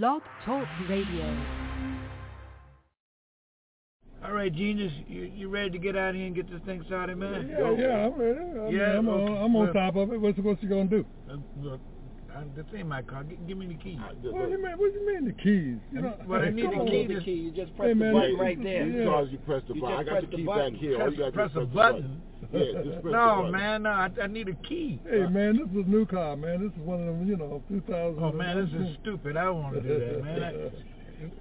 Blog Talk Radio. All right, genius, you, you ready to get out of here and get this thing started, man? Yeah, Go. yeah, I'm ready. I yeah, mean, I'm, okay. on, I'm on top of it. What's, what's gonna do? Uh, look, I, this ain't my car. G- give me the keys. What, do you mean, what you mean the keys? You know, I need the key. The key. You just press hey, man, the button right there. Yeah. As you press the button. I got the keys back here. Press, press the button. Yeah, no, man, no, I, I need a key. Hey, man, this is a new car, man. This is one of them, you know, 2000. Oh, man, this is stupid. I want to do that, man. I,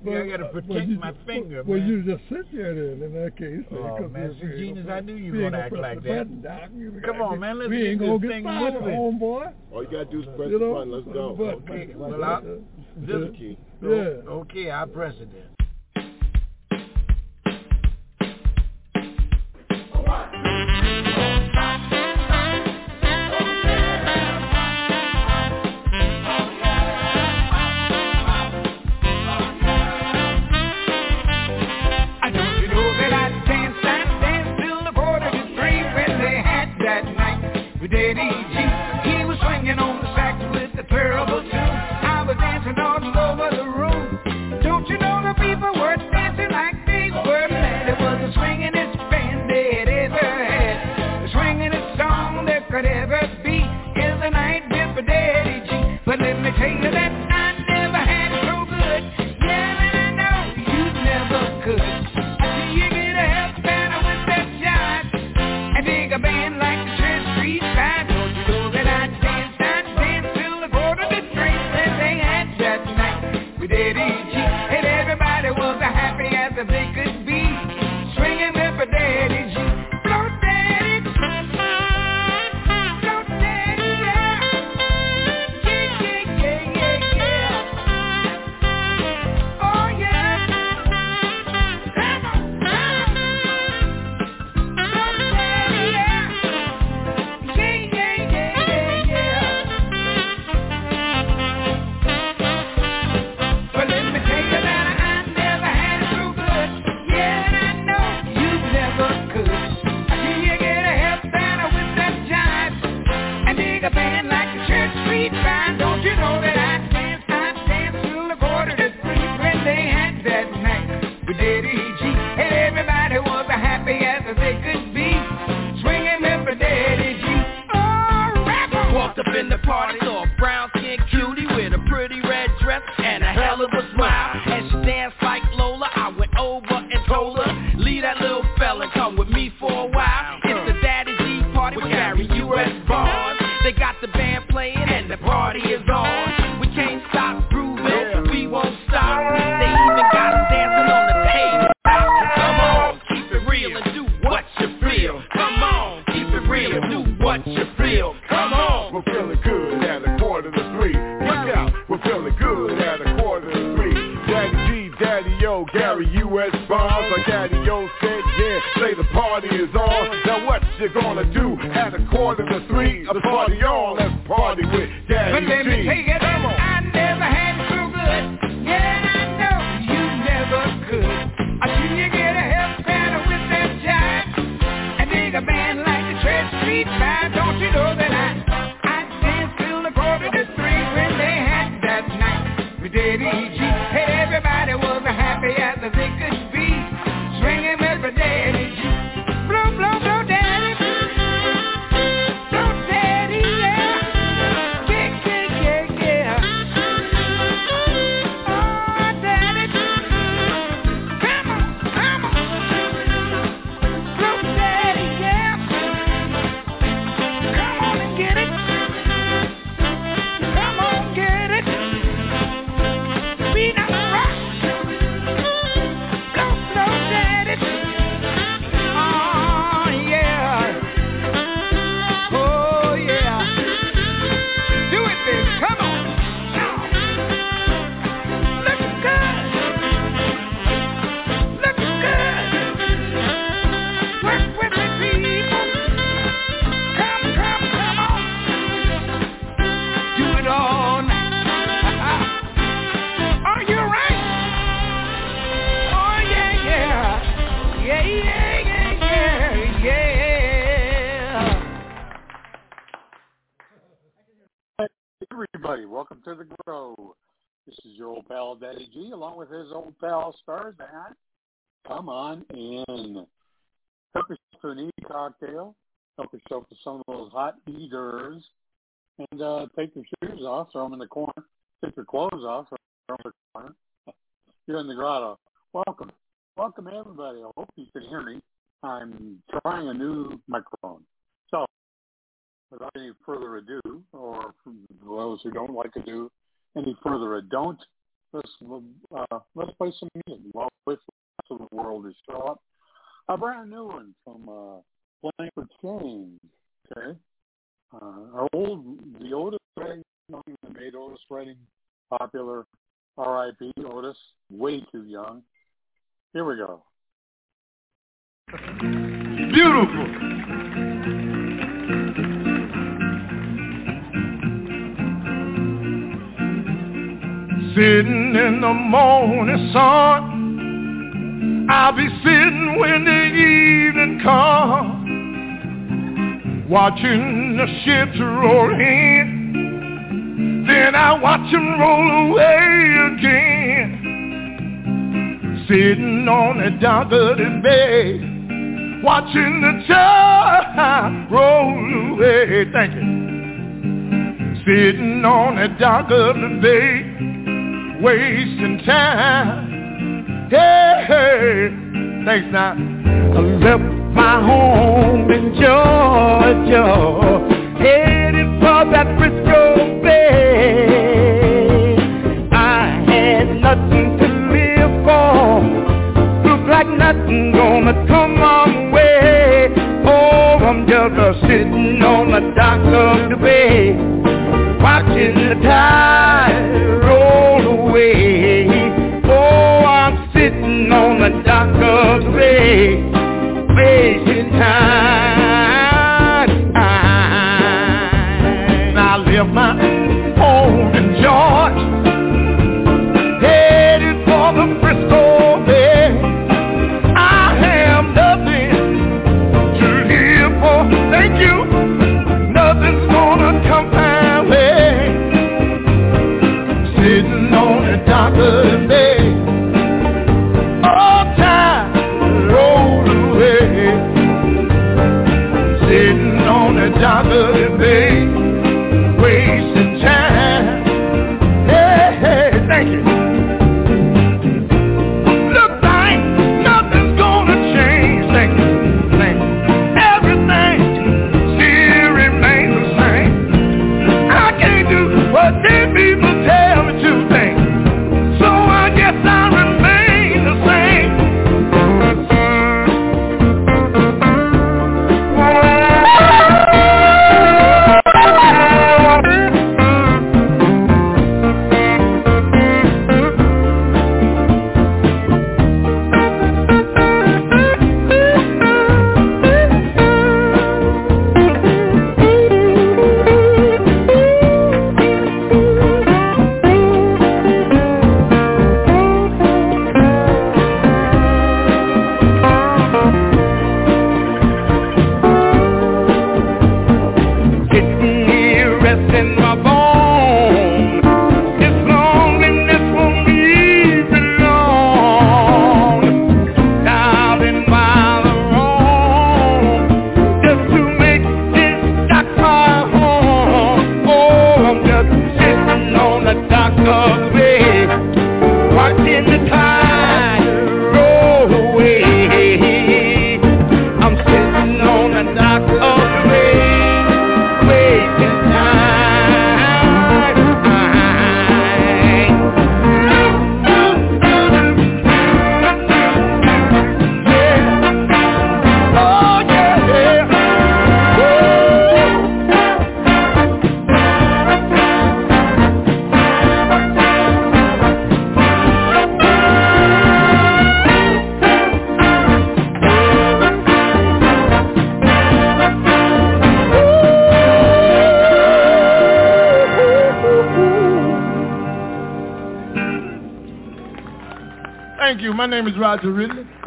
but, yeah, I gotta protect you, my finger, well, man. you just sit there then in that case. Oh, man, see, genius, I knew you were gonna act like that. Button, Come on, man, let's get this thing fired, moving. boy. All you gotta do is press you know, the button. Let's go. But, okay, well, I, this key. Yeah. Okay, I press it then. One. We're smile. In the corner. Take your clothes off, the. You're in the grotto. Welcome. Welcome, everybody. I hope you can hear me. I'm trying a new microphone. So, without any further ado, or for those who don't like to do any further ado, let's uh, let's play some music while wait for the world is show up. A brand new one from uh, Playing for Change. Okay, uh, our old the Otis Redding song that made popular. R.I.P. Otis, way too young. Here we go. Beautiful. Sitting in the morning sun, I'll be sitting when the evening comes, watching the ships roll in. Then I watch him roll away again sitting on of the bay, watching the tide roll away. Thank you. Sitting on of the bay, wasting time. Hey, hey. thanks now. I left my home in Georgia, headed for that Frisco nothing gonna come my way. Oh, I'm just uh, sitting on the dock of the bay, watching the tide roll away. Oh, I'm sitting on the dock of the bay, wasting time.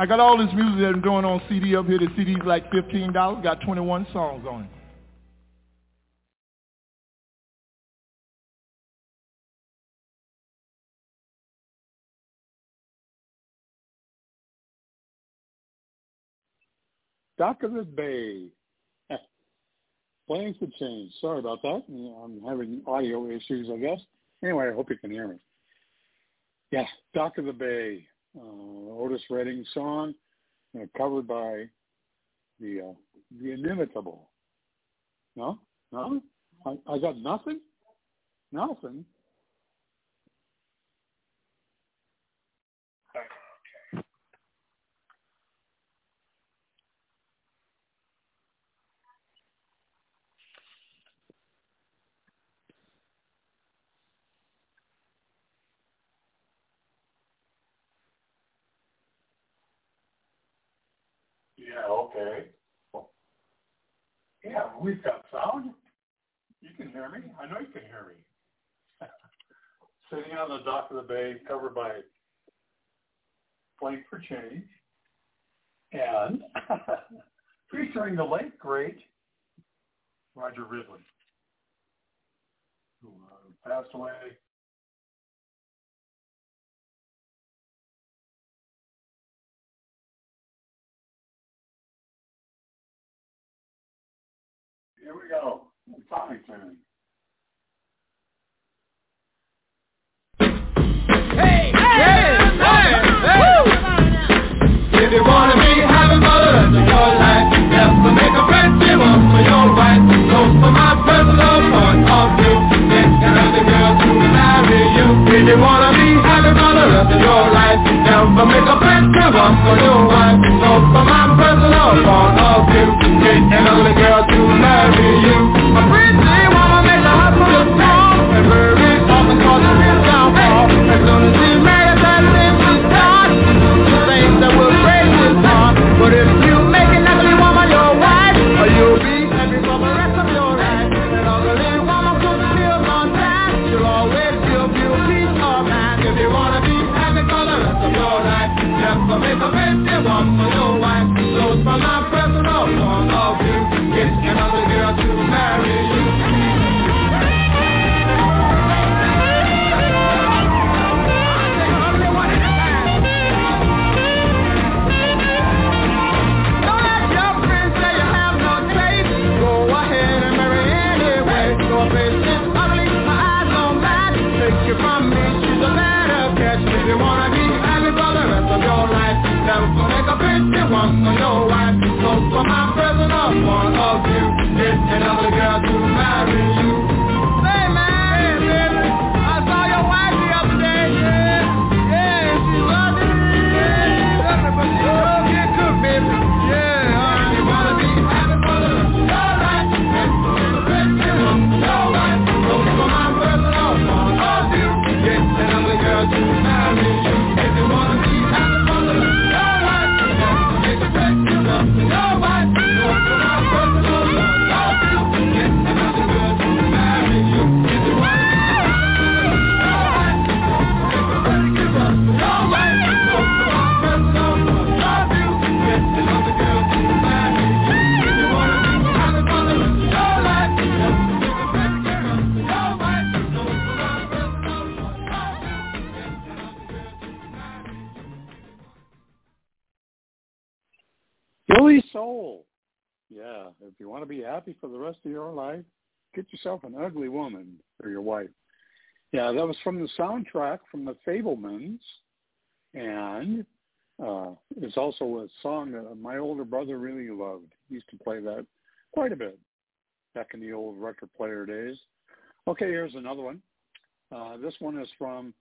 I got all this music that I'm doing on CD up here. The CD's like $15. Got 21 songs on it. Dock of the Bay. Plans could change. Sorry about that. I'm having audio issues, I guess. Anyway, I hope you can hear me. Yeah, Dock of the Bay uh, Otis Redding song, uh, covered by the uh, the inimitable. No, no, I, I got nothing, nothing. Yeah, okay. Yeah, we've got sound. You can hear me. I know you can hear me. Dock of the bay, covered by Playing for Change, and featuring the late great Roger Ridley, who uh, passed away Here we go. Tommy tune. If you wanna be the of your life, never make a friendship up for your wife. So for my personal point of view, get another girl to marry you. If you wanna be the your life, never make a for your for my of girl to marry you. Billy Soul. Yeah, if you want to be happy for the rest of your life, get yourself an ugly woman for your wife. Yeah, that was from the soundtrack from the Fabelmans, and uh, it's also a song that my older brother really loved. He used to play that quite a bit back in the old record player days. Okay, here's another one. Uh, this one is from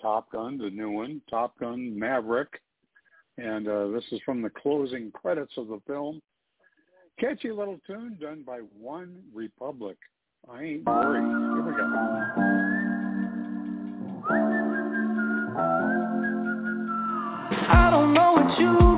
Top Gun, the new one, Top Gun Maverick and uh, this is from the closing credits of the film. Catchy little tune done by One Republic. I ain't worried. Here we go. I don't know what you've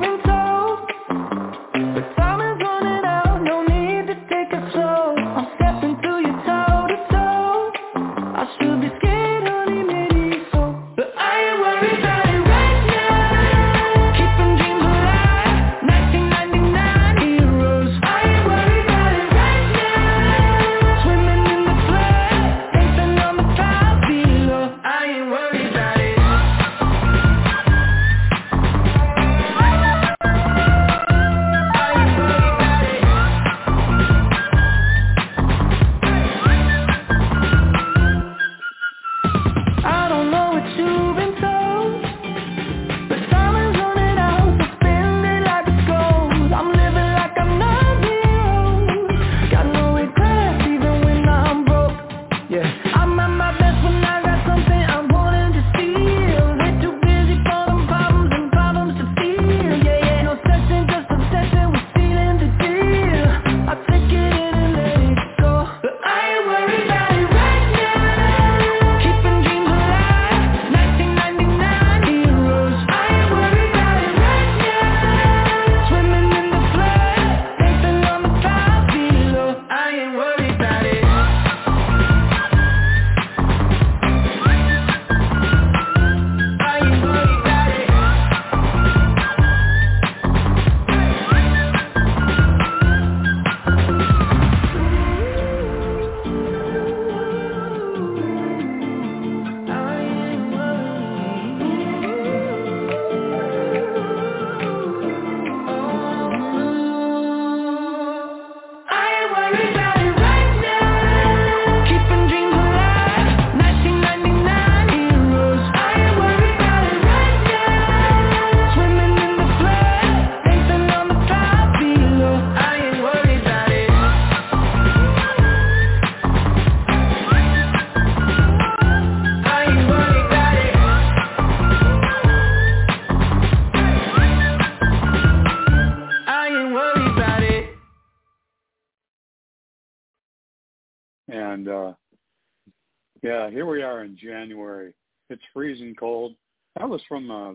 yeah, here we are in January. It's freezing cold. That was from uh,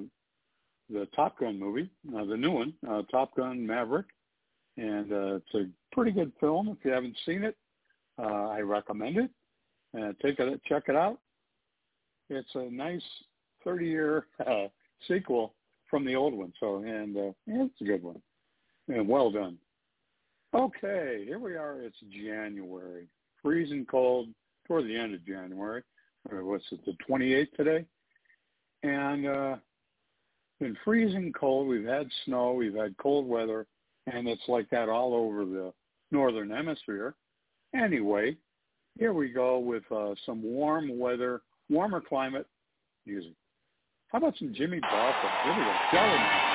the Top Gun movie, uh, the new one, uh, Top Gun Maverick, and uh, it's a pretty good film. If you haven't seen it, uh, I recommend it. Uh, take it, check it out. It's a nice 30-year uh, sequel from the old one. So, and uh, yeah, it's a good one, and well done. Okay, here we are. It's January, freezing cold toward the end of January. What's it, the 28th today? And uh, been freezing cold. We've had snow. We've had cold weather, and it's like that all over the northern hemisphere. Anyway, here we go with uh, some warm weather, warmer climate music. How about some Jimmy Buffett? Here we go.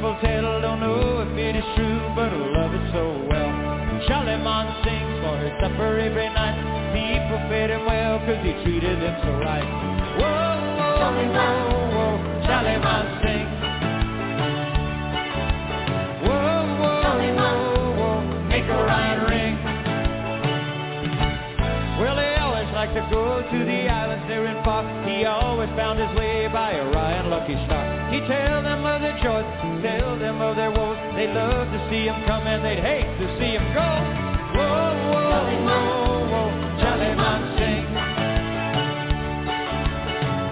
People tell. Don't know if it is true, but I love it so well. Jolly Mon sings for his supper every night. People fed him well, cause he treated them so right. Whoa, whoa, whoa, whoa, Jolly Mon sings. Whoa, whoa, whoa, whoa, make a Orion ring. Well, they always like to go to the islands there in far. He always found his way by Orion lucky star. He tell them of their joys, tell them of their woes. They love to see him come and they'd hate to see him go. Whoa, whoa, whoa, whoa, Jolly Mon sing.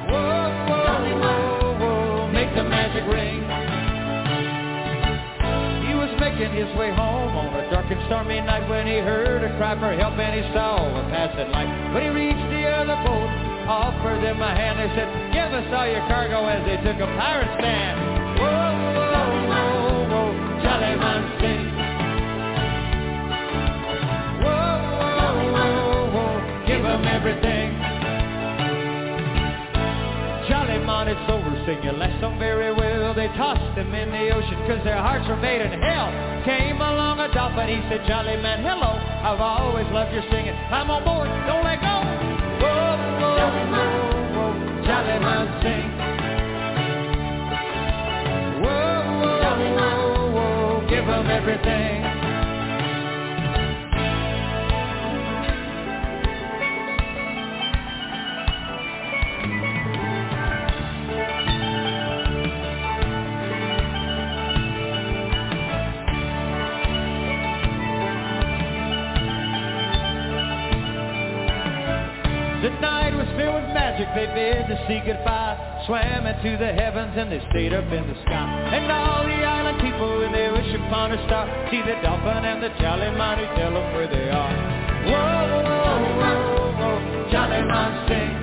Whoa, whoa, whoa, whoa, make the magic ring. He was making his way home on a dark and stormy night when he heard a cry for help and he saw a passing light. When he reached the other boat, offered them a hand. They said, give us all your cargo as they took a pirate stand. Whoa, whoa, whoa, whoa, Jolly Mon sing. Whoa, whoa, whoa, whoa, give 'em everything. Jolly Mon had sober singing last song very well. They tossed him in the ocean cause their hearts were made in hell. Came along a dolphin, he said, Jolly Mon, hello. I've always loved your singing. I'm on board, don't let go. Whoa, whoa, whoa, everything. Magic, they bid to see goodbye. Swam into the heavens and they stayed up in the sky. And all the island people when they wish upon a star, see the dolphin and the jolly man who tell them where they are. Whoa, whoa, whoa, whoa, jolly man sing.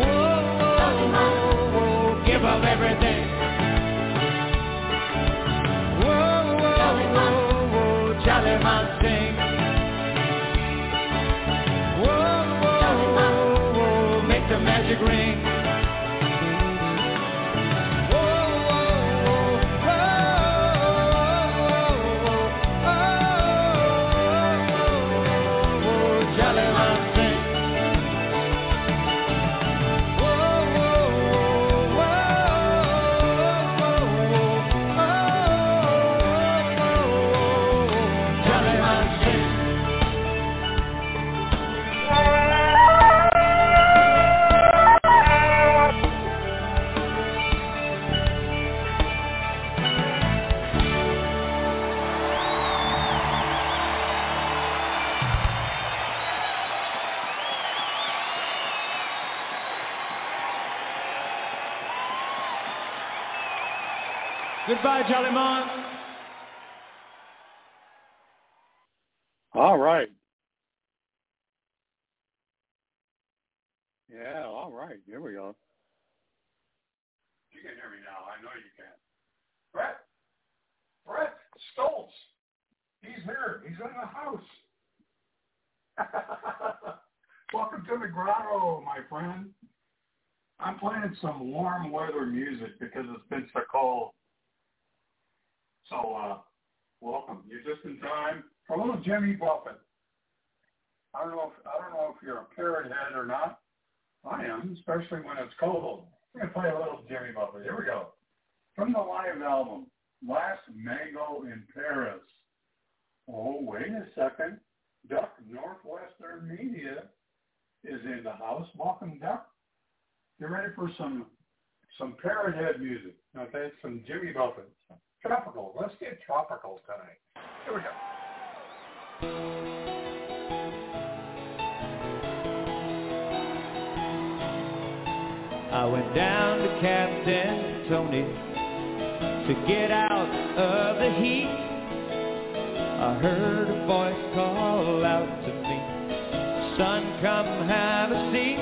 Whoa, whoa, whoa, give up everything. Magic ring. Goodbye, Jolly Man. All right. Yeah, all right. Here we go. You can hear me now. I know you can. Brett. Brett Stoltz. He's here. He's in the house. Welcome to the grotto, my friend. I'm playing some warm weather music because it's been so cold. So, uh, welcome. You're just in time for a little Jimmy Buffett. I don't know if I don't know if you're a parrot head or not. I am, especially when it's cold. I'm gonna play a little Jimmy Buffett. Here we go. From the live album, Last Mango in Paris. Oh, wait a second. Duck Northwestern Media is in the house. Welcome, Duck. You ready for some some parrot head music? Okay, some Jimmy Buffett. Tropical. Let's get tropical tonight. Here we go. I went down to Captain Tony to get out of the heat. I heard a voice call out to me, son, come have a seat.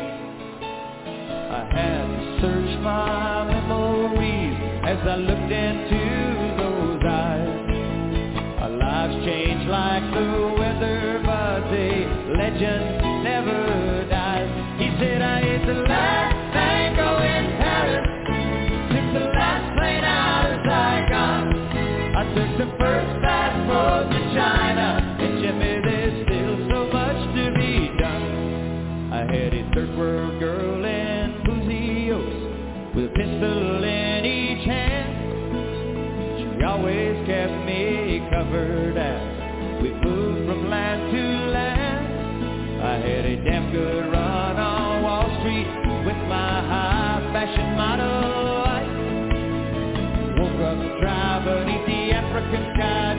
I had to search my memories as I looked into the weather, but a legend the African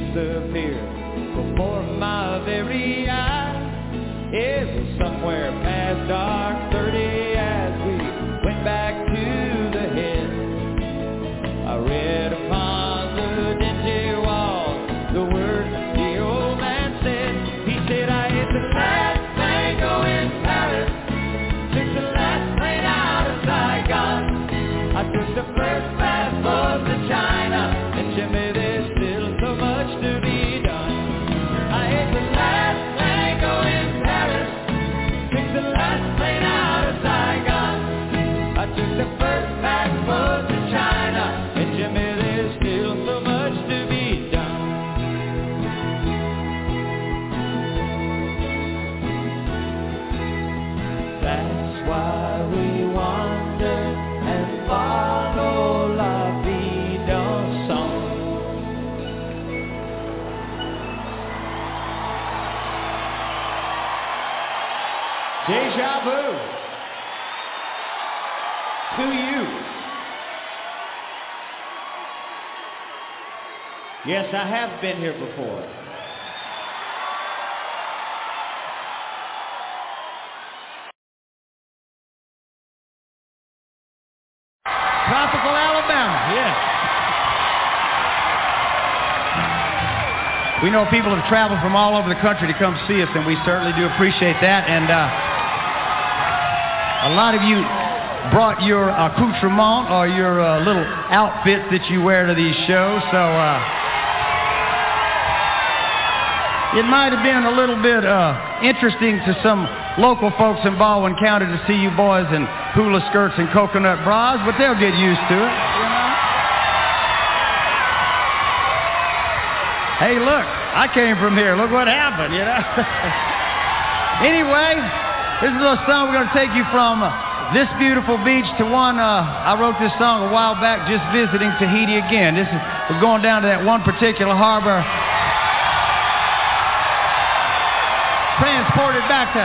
he disappeared before my very eyes. It was somewhere past dark Yes, I have been here before. Tropical Alabama, yes. We know people have traveled from all over the country to come see us, and we certainly do appreciate that. And uh, a lot of you brought your accoutrement or your uh, little outfits that you wear to these shows, so uh, it might have been a little bit uh, interesting to some local folks in Baldwin County to see you boys in hula skirts and coconut bras, but they'll get used to it. You know? Hey, look, I came from here. Look what happened, you know. anyway, this is a little song we're going to take you from uh, this beautiful beach to one. Uh, I wrote this song a while back just visiting Tahiti again. This is we're going down to that one particular harbor. Transported back to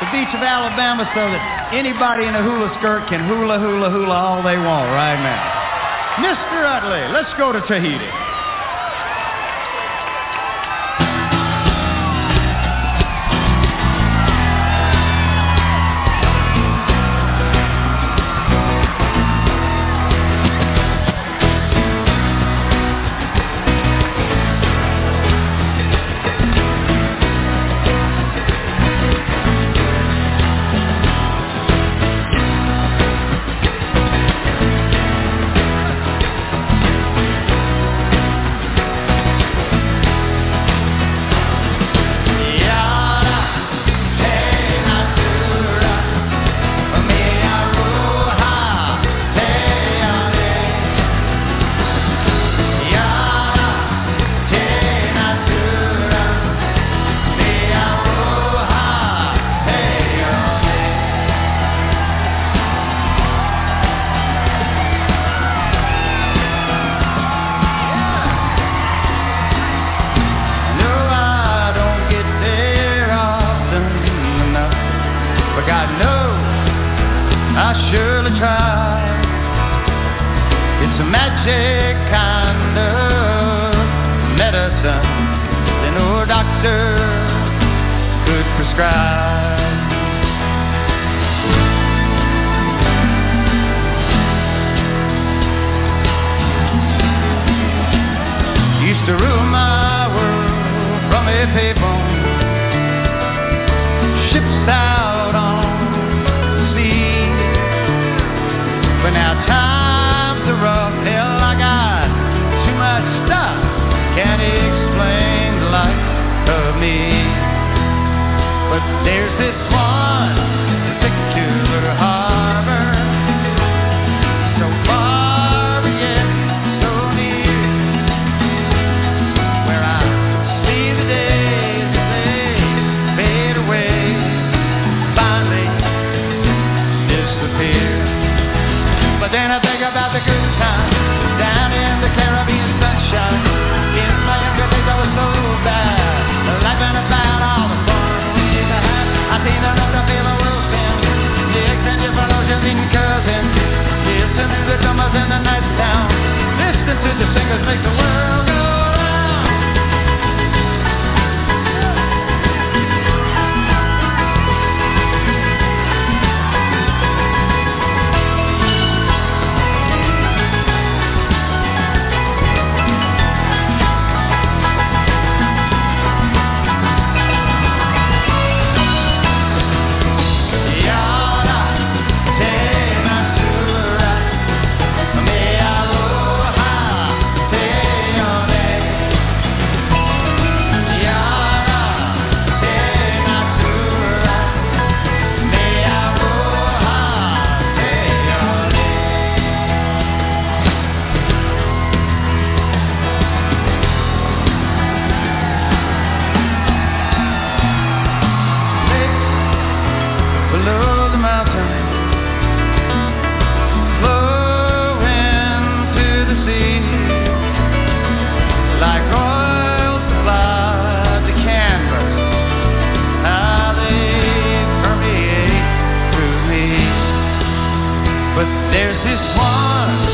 the beach of Alabama so that anybody in a hula skirt can hula, hula, hula all they want right now. Mr. Utley, let's go to Tahiti. But there's this one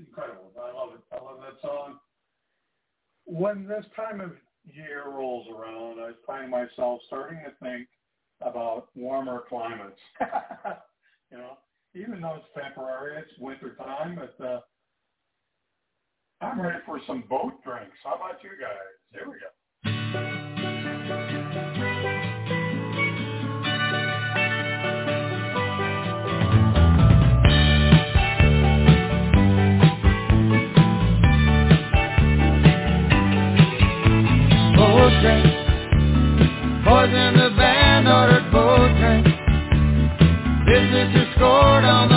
incredible. I love it. I love that song. When this time of year rolls around, I find myself starting to think about warmer climates. you know, even though it's temporary, it's winter time, but uh, I'm ready for some boat drinks. How about you guys? Here we go. both. Boys in the band ordered both drinks. Business is scored on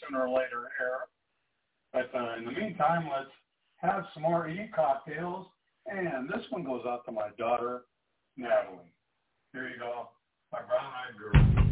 sooner or later air. But uh, in the meantime, let's have some more E cocktails. And this one goes out to my daughter, Natalie. Here you go, my brown-eyed girl.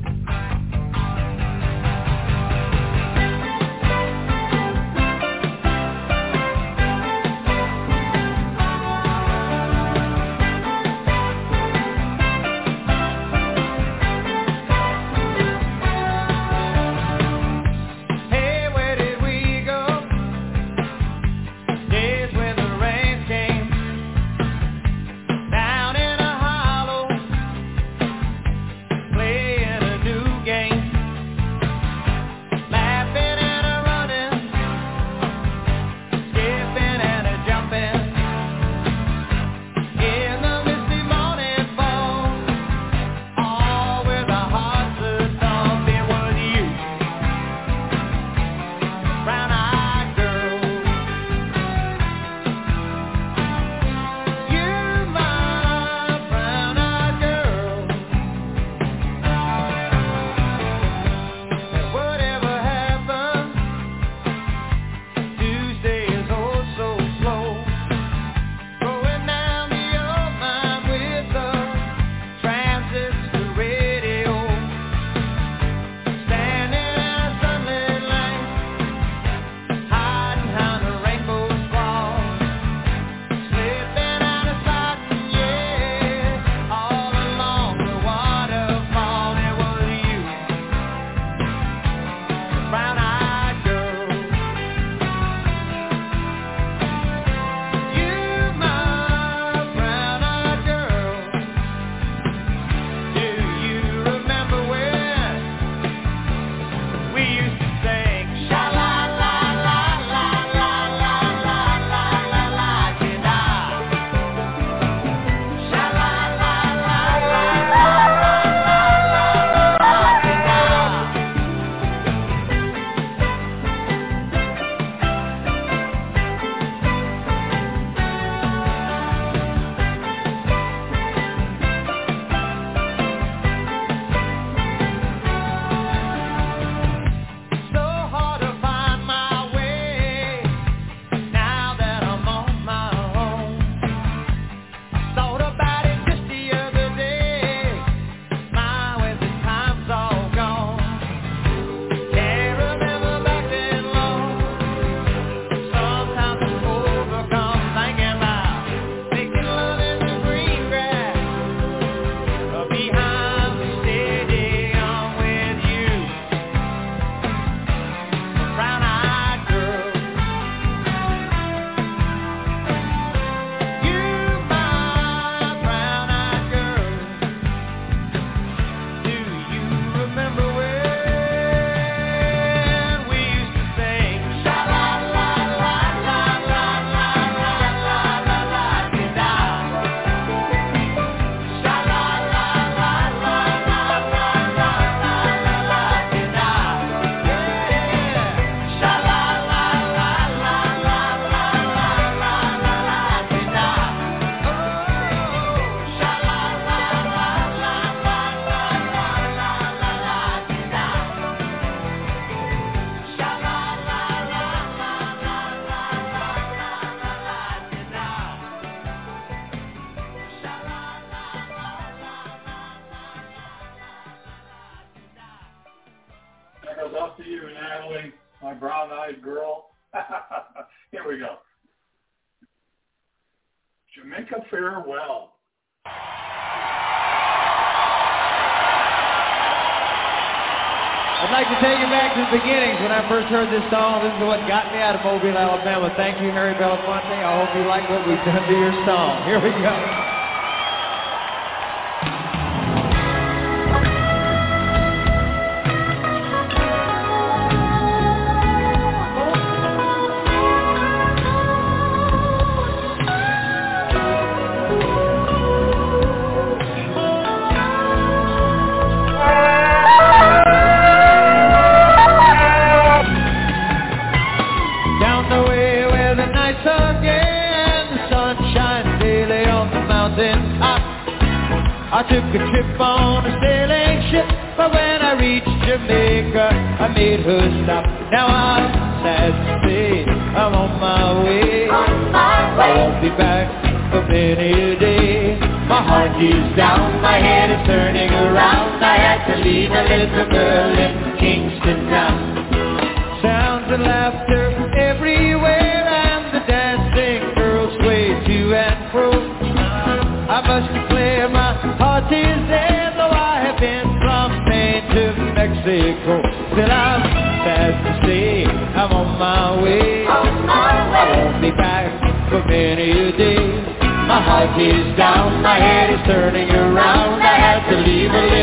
first heard this song, this is what got me out of Mobile, Alabama. Thank you, Harry Belafonte. I hope you like what we've done to your song. Here we go. like he's down. My head is turning around. I had to leave a little.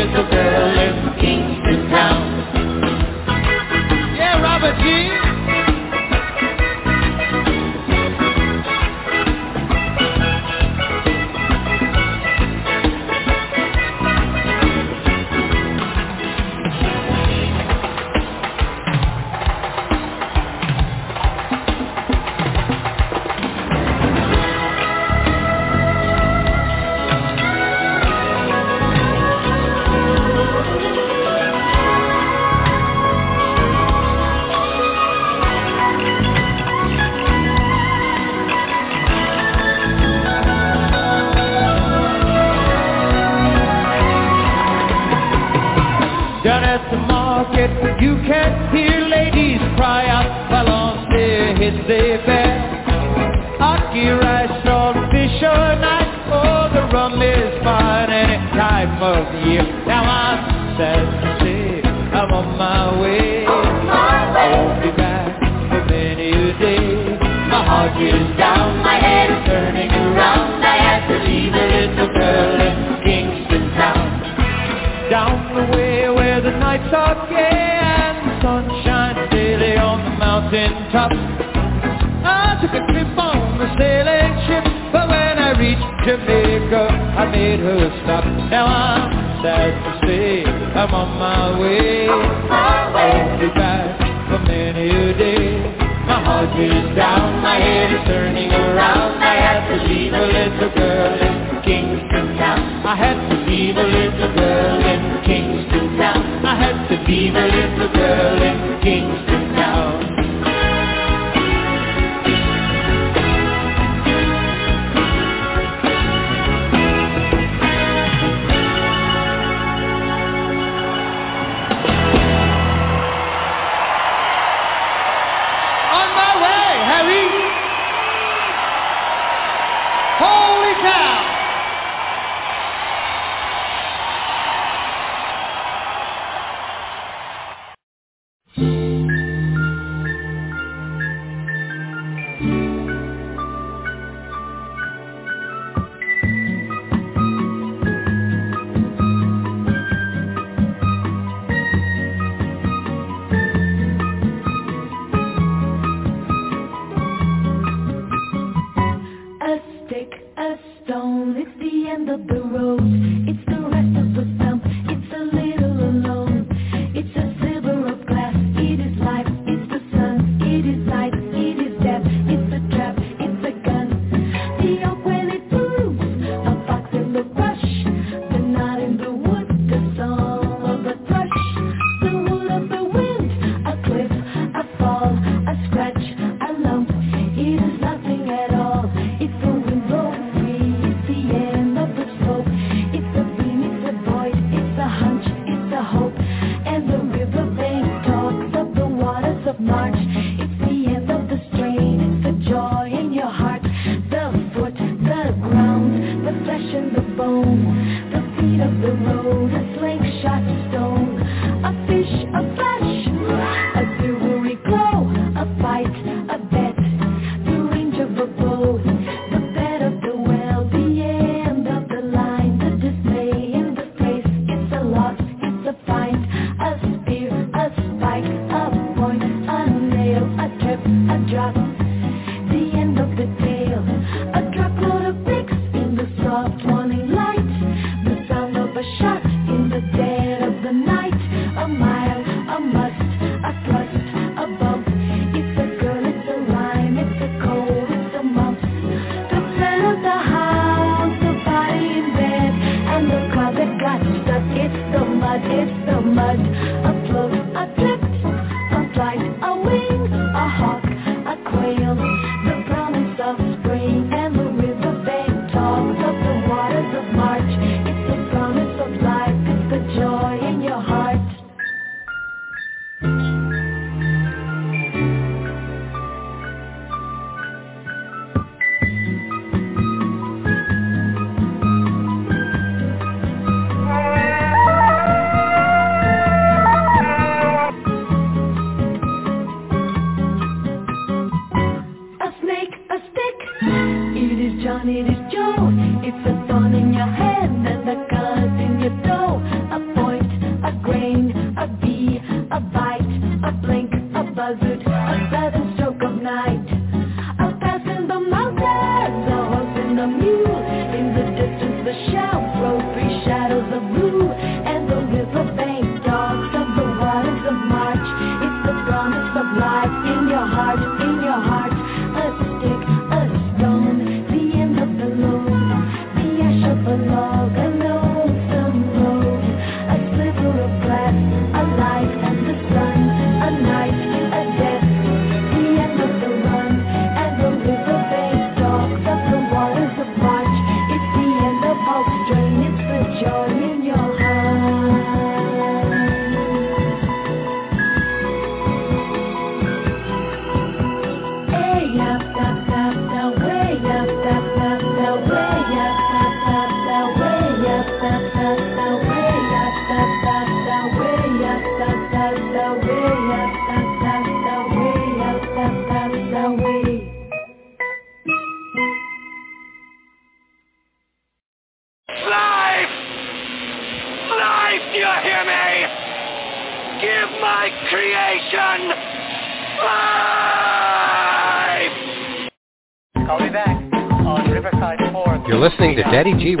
show.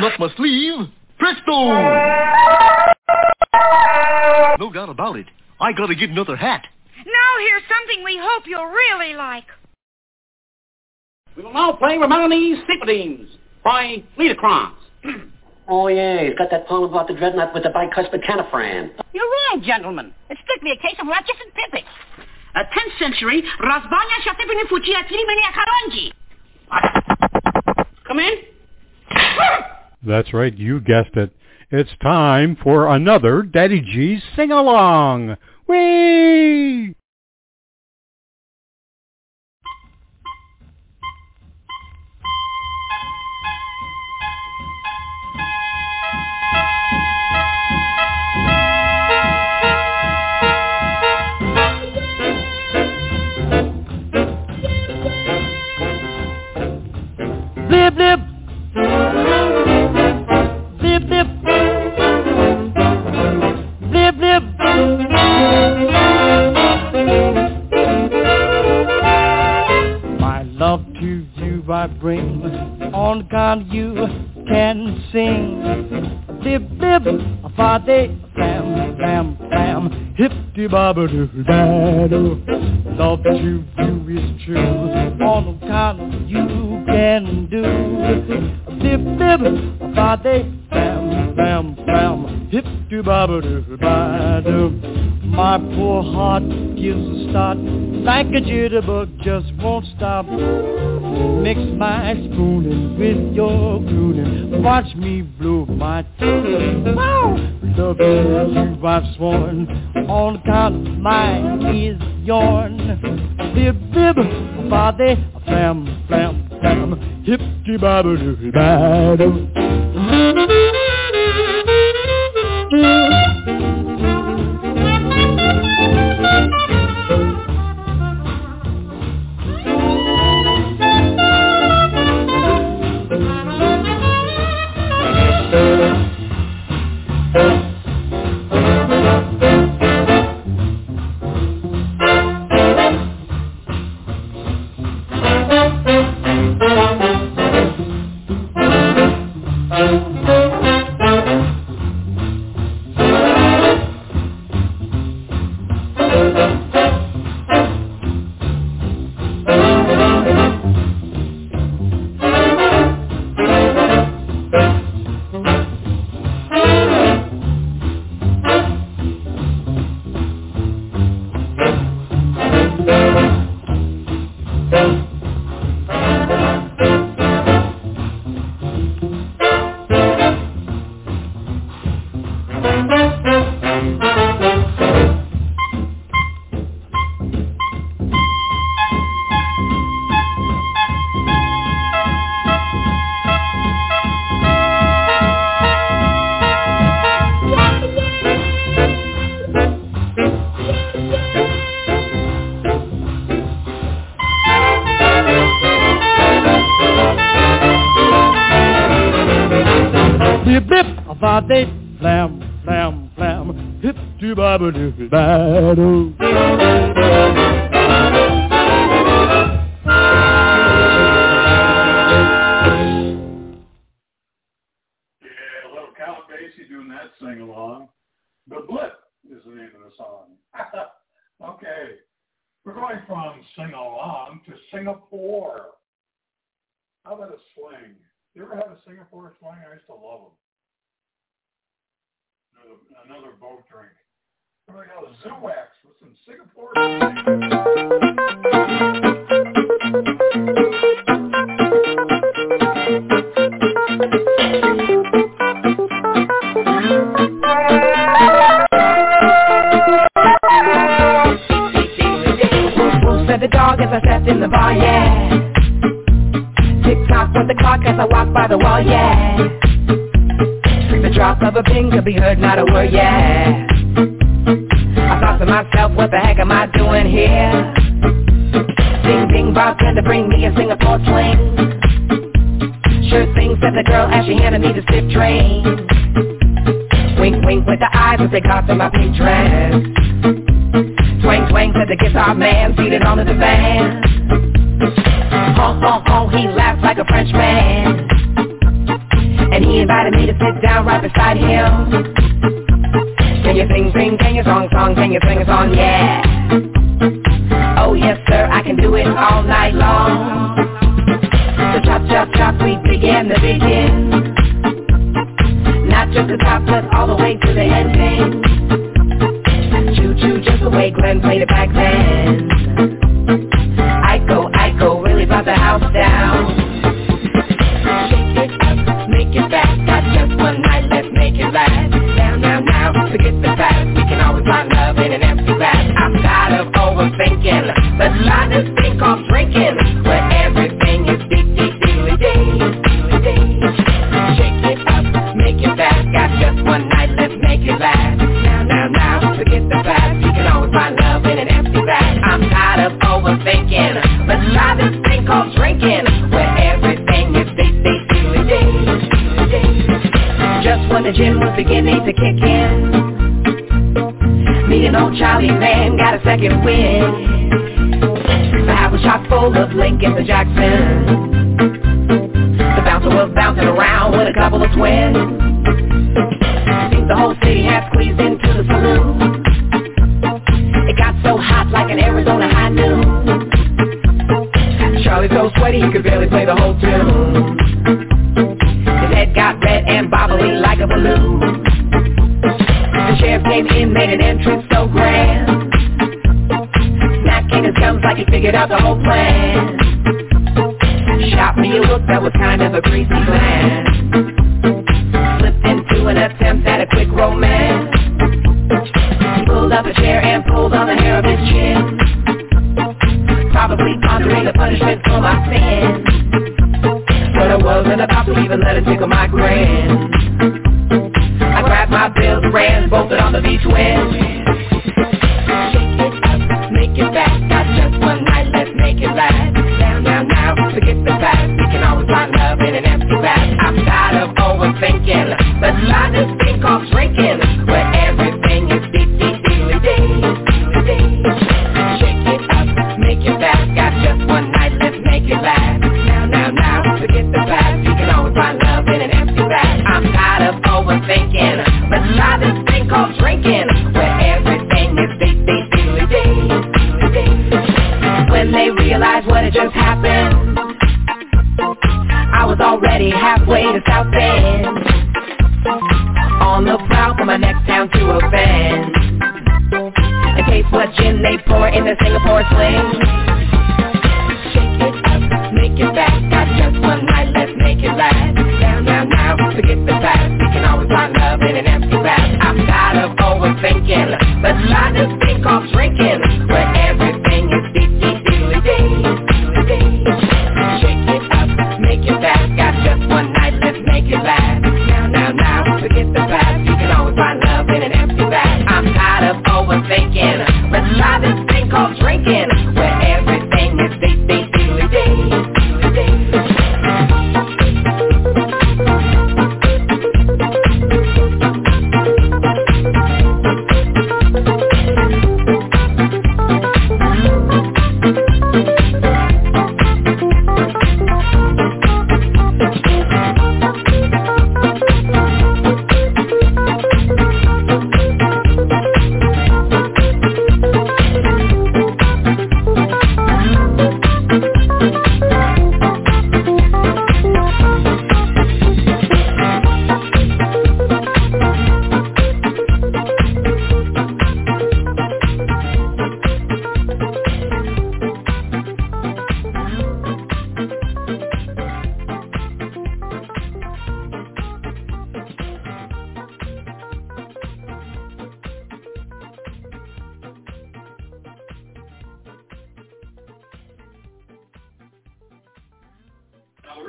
nothing up my sleeve. Presto! No doubt about it. I gotta get another hat. Now here's something we hope you'll really like. We will now play Romani's Symphonies by Liederkranz. oh, yeah, he's got that poem about the dreadnought with the bicuspid canifran. You're right, gentlemen. It's strictly a case of Ratchet and Pippet. A 10th century Razbanya Shatepinifuchi Akilimene Akaranji. Come in. That's right, you guessed it. It's time for another Daddy G's sing-along. Whee! Blip, blip, around you can sing. Bib bib, fa de, bam bam bam, hip de ba ba do da that you do is true, all the kind you can do. Bib bib, fa de, bam bam bam, hip de ba ba do. My poor heart gives a start, like a jitterbug just won't stop. Mix my spooning with your crooning, watch me blow my tune. Wow! Loving you I've sworn, on account of mine is yourn. Bib, bib, body, flam, flam, flam, hip to babadoo, badu. to babadoo, badu. Yeah, a little Count Basie doing that sing along. The Blip is the name of the song. okay. We're going from sing along to Singapore. How about a swing? You ever had a Singapore swing? I used to love them. Another, another boat drink. Who said the dog as I stepped in the bar, yeah. Tick tock the clock as I walk by the wall, yeah. The drop of a pin could be heard, not a word, yeah. To myself, what the heck am I doing here? Ding ding, bartender, bring me a Singapore sling. Sure thing, said the girl as she handed me the stiff train. Wink, wink with the eyes as they caught to my pink dress. Twang, twang said the guitar man seated on the divan. Ho, ho, ho, he laughed like a French man. And he invited me to sit down right beside him. Can you sing, sing, can you song, song, can you sing a song, yeah. Oh yes sir, I can do it all night long. The chop, chop, chop, we begin to begin. Not just the top, but all the way to the ending. Choo choo, just the way Glenn played it back then. I go, I go, really brought the house down. Drinking, where everything is. Shake it up, make it. Got just one night, let's make it last. Now, now, now, forget the past. We can always find love in an empty glass. I'm tired of overthinking. Let's lie this thing called drinking, where everything is deep, deep. Just when the gin was beginning to kick in. Me and old Charlie man got a second win was chock full of Lincoln and the The bouncer was bouncing around with a couple of twins. The whole city had squeezed into the saloon. It got so hot like an Arizona high noon. Charlie so sweaty he could barely play the whole tune. His head got red and bobbly like a balloon. The sheriff came in, made an entrance laid out the whole plan. Shot me a look that was kind of a greasy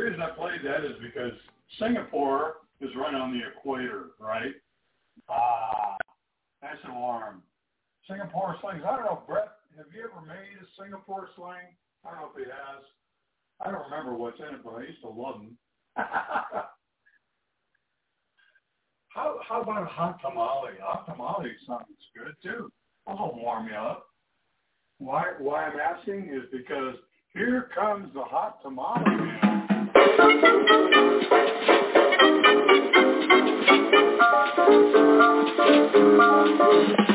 reason I played that is because Singapore is right on the equator, right? Ah, that's an alarm. Singapore slings. I don't know, Brett, have you ever made a Singapore sling? I don't know if he has. I don't remember what's in it, but I used to love them. how how about a hot tamale? Hot tamale sounds good too. That'll warm you up. Why why I'm asking is because here comes the hot tamale. Thank you.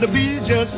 To be just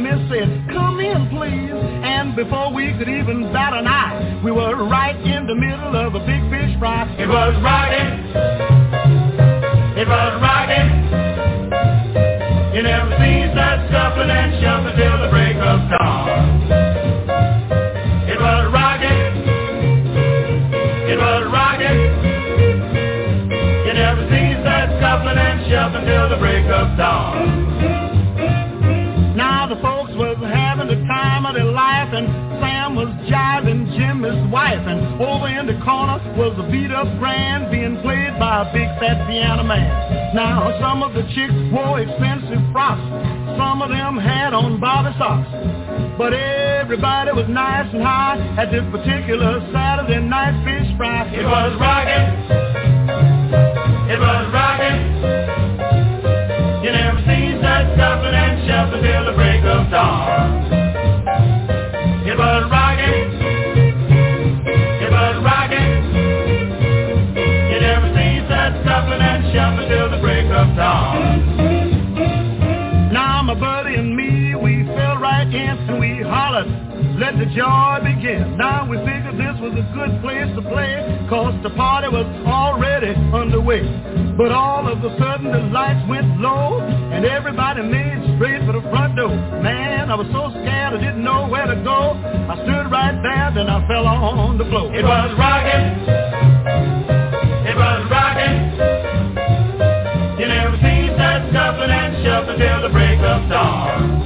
miss up grand being played by a big fat piano man. Now some of the chicks wore expensive frocks, some of them had on bobby socks. But everybody was nice and high at this particular Saturday night fish fry. It was rocking. It was rocking. Of. Now my buddy and me, we fell right in and we hollered, let the joy begin. Now we figured this was a good place to play, cause the party was already underway. But all of a sudden the lights went low, and everybody made straight for the front door. Man, I was so scared I didn't know where to go. I stood right there, then I fell on the floor. It was rocking. Till the break of dawn.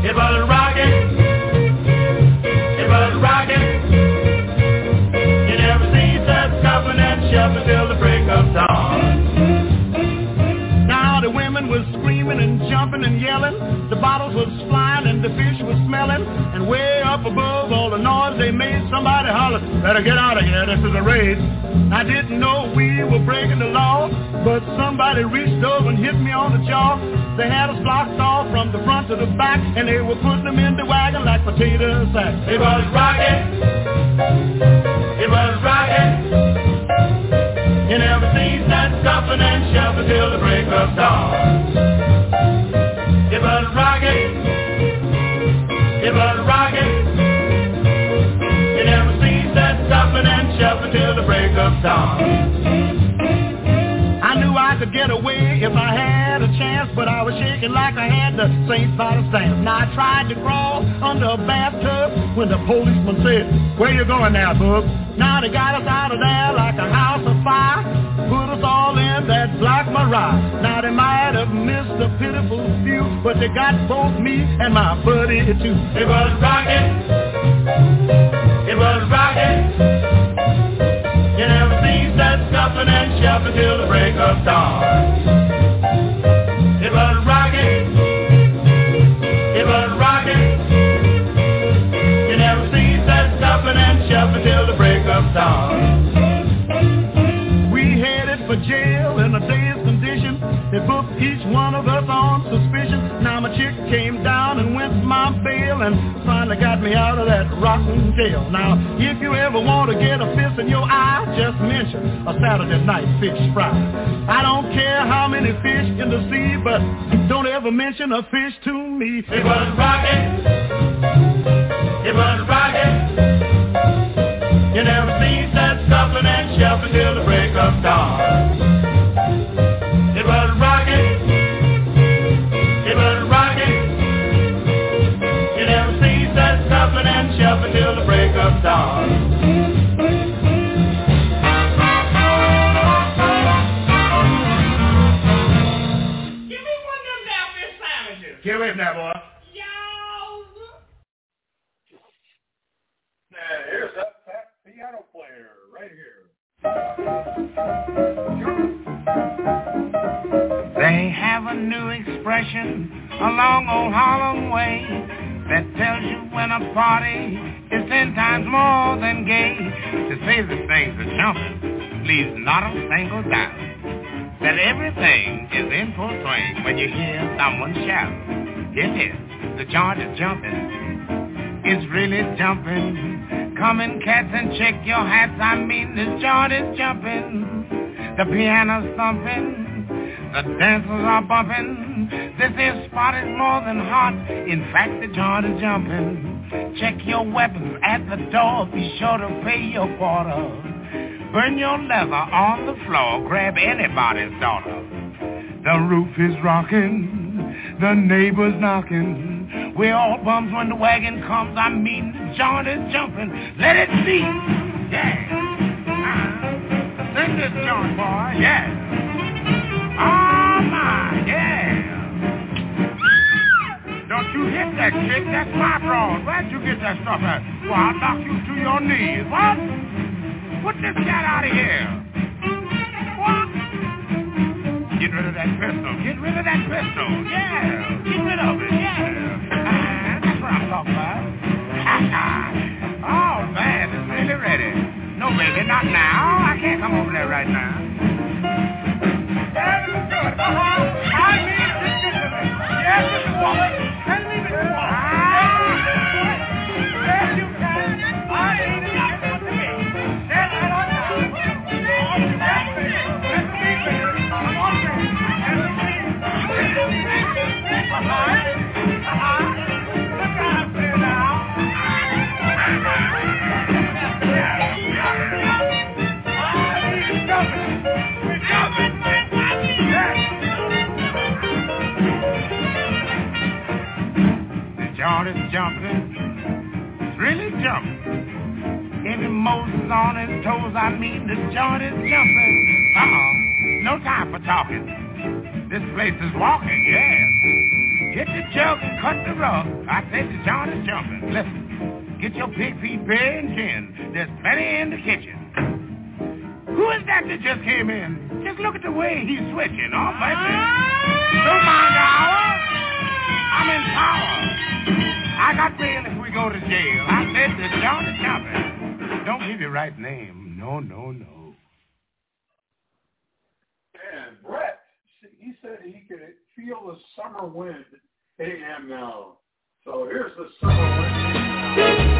It was rocking. It was rocking. You never that shuffling and the break of dawn. Now the women was screaming and jumping and yelling. The bottles was flying and the fish was smelling. And way up above all somebody hollered, better get out of here, this is a raid. I didn't know we were breaking the law, but somebody reached over and hit me on the jaw. They had us blocked off from the front to the back, and they were putting them in the wagon like potato sacks. It was rocking. It was rocking. You never cease that scuffling and shuffling till the break of dawn. Of dawn. I knew I could get away if I had a chance, but I was shaking like I had the St. Vitus dance. Now I tried to crawl under a bathtub when the policeman said, where you going now, bub? Now they got us out of there like a house of fire, put us all in that Black Maria. Now they might have missed a pitiful few, but they got both me and my buddy too. It was rocking. It was rocking. Shuffling till the break of dawn. It was rocking. It was rocking. You never cease that scuffling and shuffling till the break of dawn. We headed for jail in a dazed condition. They booked each one of us on suspicion. Me out of that rotten jail. Now, if you ever want to get a fist in your eye, just mention a Saturday night fish fry. I don't care how many fish in the sea, but don't ever mention a fish to me. It was rocking. It was rocking. You never cease that scuffling and shuffling till the break of dawn. Expression along old Harlem way that tells you when a party is ten times more than gay. To say the things are jumping leaves not a single doubt that everything is in full swing when you hear someone shout. It is. The joint is jumping. It's really jumping. Come in cats and check your hats. I mean the joint is jumping. The piano's thumping. The dancers are bumping. This here spot is more than hot. In fact, the joint is jumping. Check your weapons at the door. Be sure to pay your quarter. Burn your leather on the floor. Grab anybody's daughter. The roof is rocking. The neighbors knocking. We're all bums when the wagon comes. I mean, the joint is jumping. Let it see. Yeah. Uh, sing this joint, boy. Yeah. Oh, my. Yeah. Don't you hit that chick. That's my broad. Where'd you get that stuff at? Well, I'll knock you to your knees. What? Put this cat out of here. What? Get rid of that pistol. Get rid of that pistol. Yeah. Get rid of it. Yeah. Uh, that's what I'm talking about. oh, man. Ready. No, baby, not now. I can't come over there right now. Any Moses on his toes, I mean the joint is jumping. Uh-uh. No time for talking. This place is walking, yes. Get the jug and cut the rug. I said the joint is jumping. Listen, get your pig feet bare and gin. There's plenty in the kitchen. Who is that that just came in? Just look at the way he's switching. Oh, baby. Don't mind the hour. I'm in power. I got bail if we go to jail. I said the joint is jumping. Don't give your right name. No, no, no. And Brett, he said he could feel the summer wind AM now. So here's the summer wind.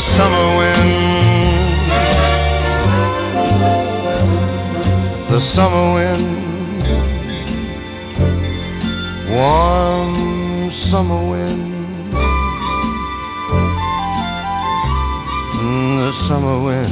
The summer wind, the summer wind, warm summer wind. Mm, the summer wind.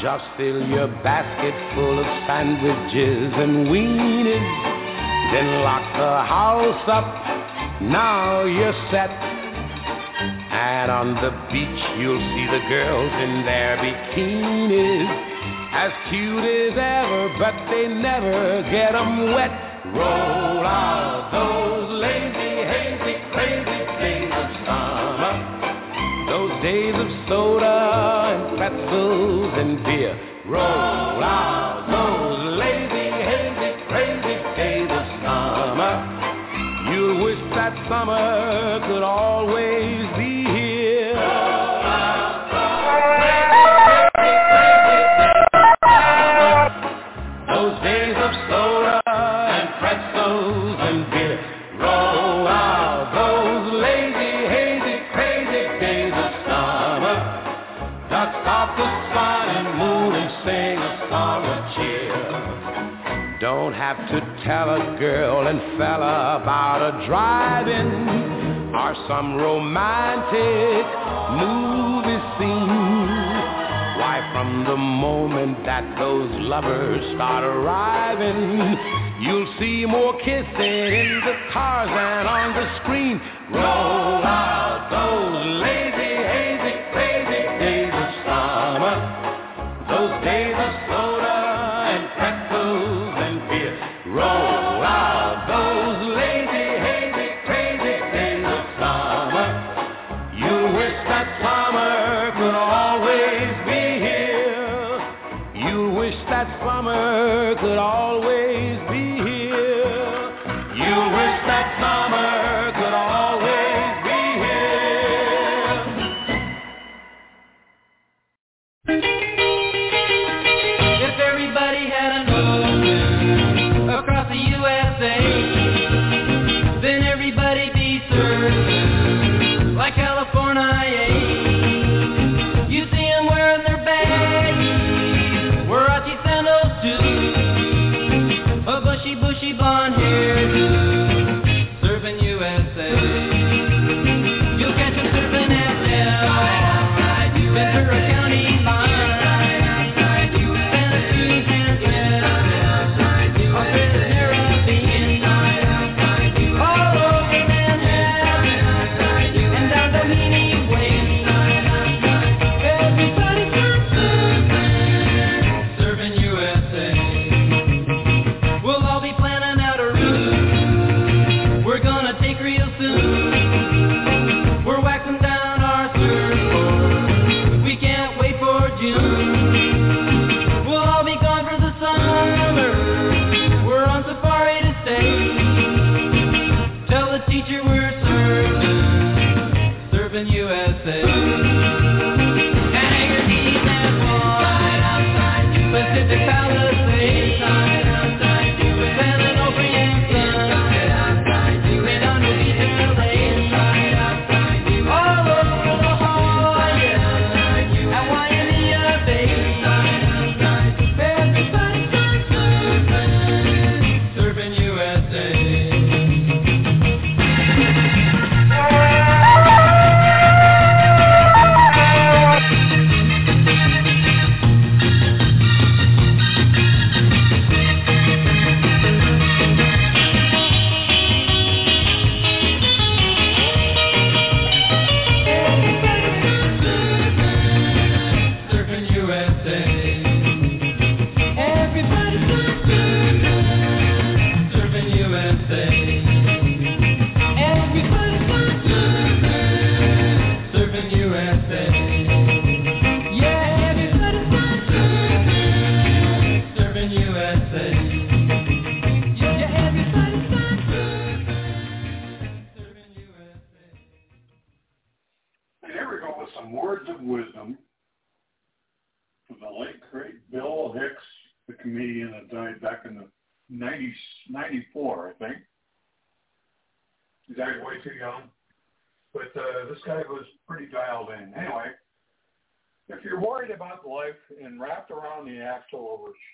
Just fill your basket full of sandwiches and weenies. Then lock the house up. Now you're set. And on the beach you'll see the girls in their bikinis. As cute as ever, but they never get 'em wet. Roll out those lazy, hazy, crazy days of summer. Those days of soda and beer. Roll out those lazy, hazy, crazy days of summer. You wish that summer could always tell a girl and fella about a drive-in or some romantic movie scene. Why, from the moment that those lovers start arriving, you'll see more kissing in the cars and on the screen.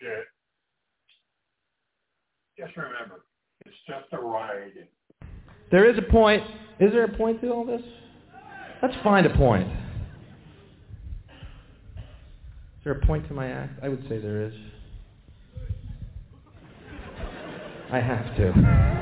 Shit, just remember, it's just a ride. There is a point. Is there a point to all this? Let's find a point. Is there a point to my act? I would say there is. I have to.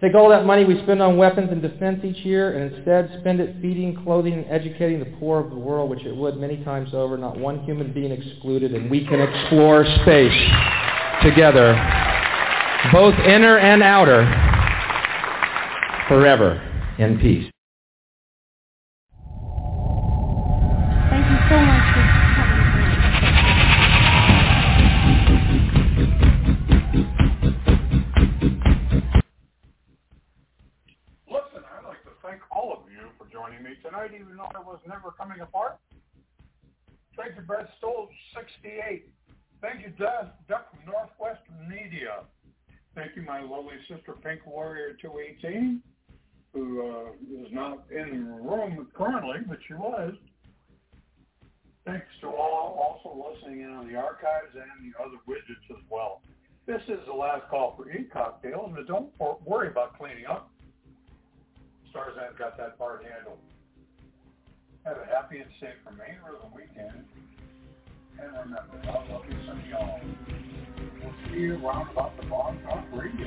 Take all that money we spend on weapons and defense each year and instead spend it feeding, clothing, and educating the poor of the world, which it would many times over, not one human being excluded, and we can explore space together, both inner and outer, forever in peace. Thank you so much tonight, even though I was never coming apart. Thank you, Brett Stoll, 68. Thank you, Duck, Duck from Northwestern Media. Thank you, my lovely sister, Pink Warrior 218, who uh, is not in the room currently, but she was. Thanks to all also listening in on the archives and the other widgets as well. This is the last call for e-cocktails, but don't worry about cleaning up. Stars have got that part handled. Have a happy and safe remainder of the weekend. And remember, God love you some y'all. We'll see you around about the Blog Talk Radio.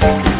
Thank you.